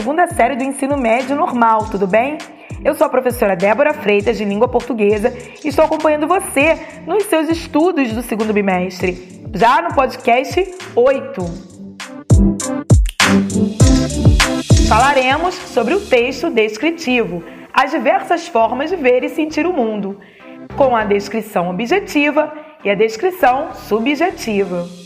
segunda série do ensino médio normal, tudo bem? Eu sou a professora Débora Freitas, de língua portuguesa, e estou acompanhando você nos seus estudos do segundo bimestre, já no podcast 8. Falaremos sobre o texto descritivo, as diversas formas de ver e sentir o mundo, com a descrição objetiva e a descrição subjetiva.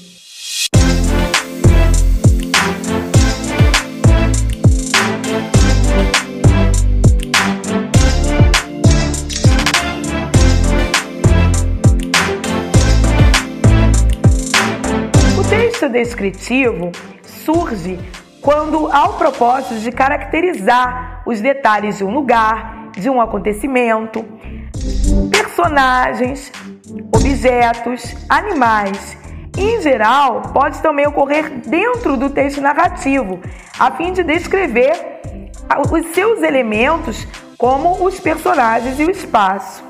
Texto descritivo surge quando há o propósito de caracterizar os detalhes de um lugar, de um acontecimento, personagens, objetos, animais. em geral, pode também ocorrer dentro do texto narrativo, a fim de descrever os seus elementos, como os personagens e o espaço.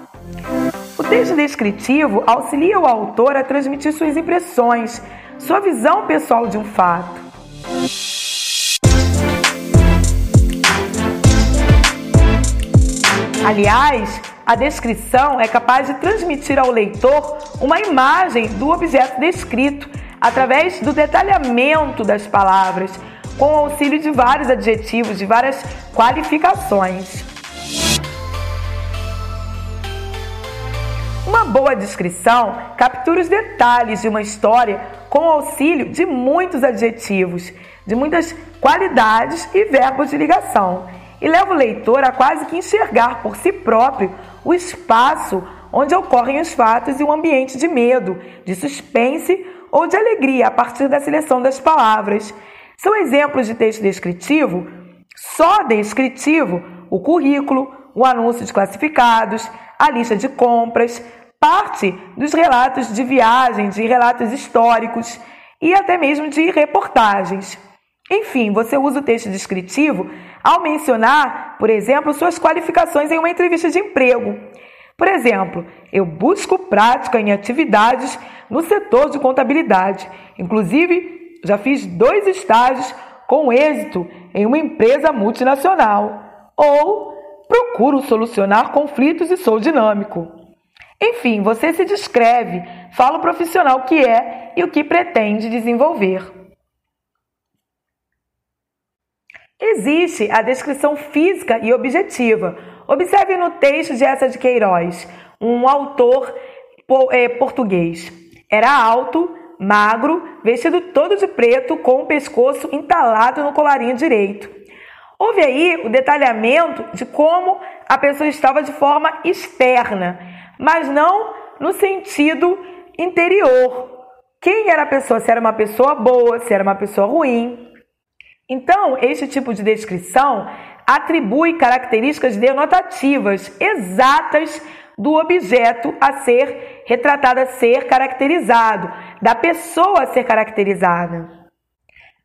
O texto descritivo auxilia o autor a transmitir suas impressões, sua visão pessoal de um fato. Aliás, a descrição é capaz de transmitir ao leitor uma imagem do objeto descrito através do detalhamento das palavras, com o auxílio de vários adjetivos, de várias qualificações. Uma boa descrição captura os detalhes de uma história com o auxílio de muitos adjetivos, de muitas qualidades e verbos de ligação, e leva o leitor a quase que enxergar por si próprio o espaço onde ocorrem os fatos e um ambiente de medo, de suspense ou de alegria a partir da seleção das palavras. São exemplos de texto descritivo, só descritivo, o currículo, o anúncio de classificados, a lista de compras, parte dos relatos de viagem, de relatos históricos e até mesmo de reportagens. Enfim, você usa o texto descritivo ao mencionar, por exemplo, suas qualificações em uma entrevista de emprego. Por exemplo, eu busco prática em atividades no setor de contabilidade. Inclusive, já fiz dois estágios com êxito em uma empresa multinacional. Ou procuro solucionar conflitos e sou dinâmico. Enfim, você se descreve, fala o profissional que é e o que pretende desenvolver. Existe a descrição física e objetiva. Observe no texto de Essa de Queiroz, um autor é, português. Era alto, magro, vestido todo de preto, com o pescoço entalado no colarinho direito. Houve aí o detalhamento de como a pessoa estava de forma externa mas não no sentido interior. Quem era a pessoa? Se era uma pessoa boa, se era uma pessoa ruim. Então, este tipo de descrição atribui características denotativas exatas do objeto a ser retratado, a ser caracterizado, da pessoa a ser caracterizada.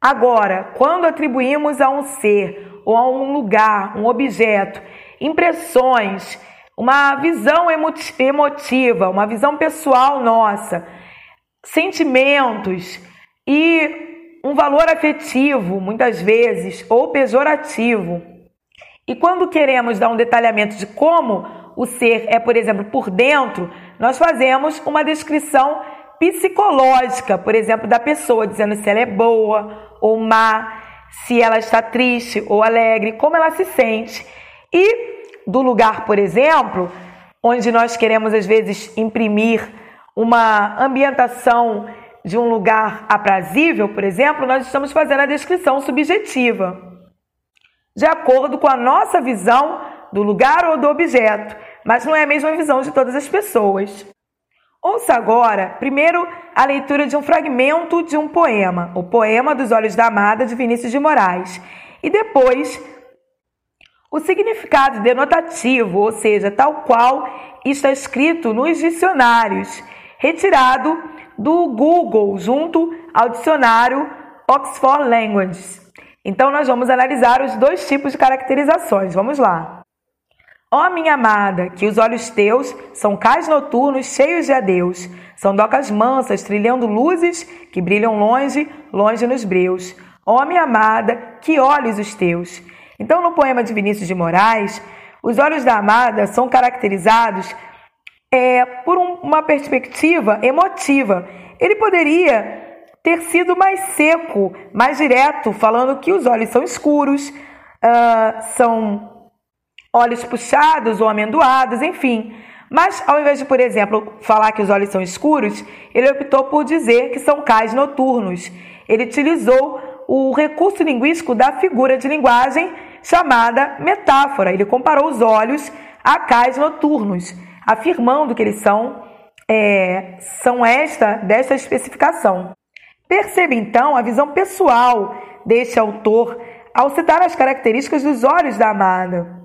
Agora, quando atribuímos a um ser ou a um lugar, um objeto, impressões, uma visão emotiva, uma visão pessoal nossa, sentimentos e um valor afetivo, muitas vezes, ou pejorativo. E quando queremos dar um detalhamento de como o ser é, por exemplo, por dentro, nós fazemos uma descrição psicológica, por exemplo, da pessoa, dizendo se ela é boa ou má, se ela está triste ou alegre, como ela se sente. E do lugar, por exemplo, onde nós queremos às vezes imprimir uma ambientação de um lugar aprazível, por exemplo, nós estamos fazendo a descrição subjetiva, de acordo com a nossa visão do lugar ou do objeto, mas não é a mesma visão de todas as pessoas. Ouça agora, primeiro, a leitura de um fragmento de um poema, o Poema dos Olhos da Amada, de Vinícius de Moraes, e depois o significado denotativo, ou seja, tal qual está escrito nos dicionários, retirado do Google junto ao dicionário Oxford Languages. Então nós vamos analisar os dois tipos de caracterizações. Vamos lá. Ó oh, minha amada, que os olhos teus são cais noturnos cheios de adeus, são docas mansas trilhando luzes que brilham longe, longe nos breus. Ó oh, minha amada, que olhos os teus. Então, no poema de Vinícius de Moraes, os olhos da amada são caracterizados é, por um, uma perspectiva emotiva. Ele poderia ter sido mais seco, mais direto, falando que os olhos são escuros, uh, são olhos puxados ou amendoados, enfim. Mas, ao invés de, por exemplo, falar que os olhos são escuros, ele optou por dizer que são cais noturnos. Ele utilizou o recurso linguístico da figura de linguagem chamada metáfora. Ele comparou os olhos a cais noturnos, afirmando que eles são, é, são esta desta especificação. Perceba então a visão pessoal deste autor ao citar as características dos olhos da amada.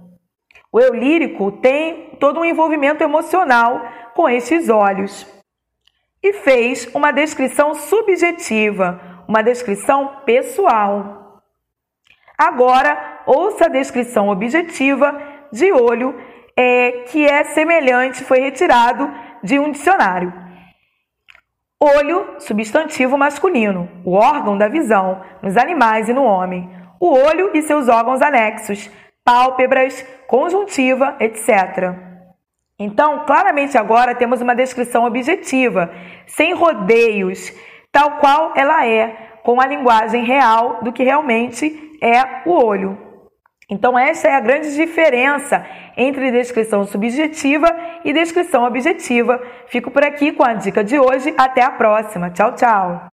O eu lírico tem todo um envolvimento emocional com esses olhos e fez uma descrição subjetiva, uma descrição pessoal. Agora, ouça a descrição objetiva de olho, é, que é semelhante, foi retirado de um dicionário. Olho, substantivo masculino, o órgão da visão, nos animais e no homem. O olho e seus órgãos anexos, pálpebras, conjuntiva, etc. Então, claramente agora temos uma descrição objetiva, sem rodeios, tal qual ela é, com a linguagem real do que realmente é o olho. Então, essa é a grande diferença entre descrição subjetiva e descrição objetiva. Fico por aqui com a dica de hoje. Até a próxima. Tchau, tchau.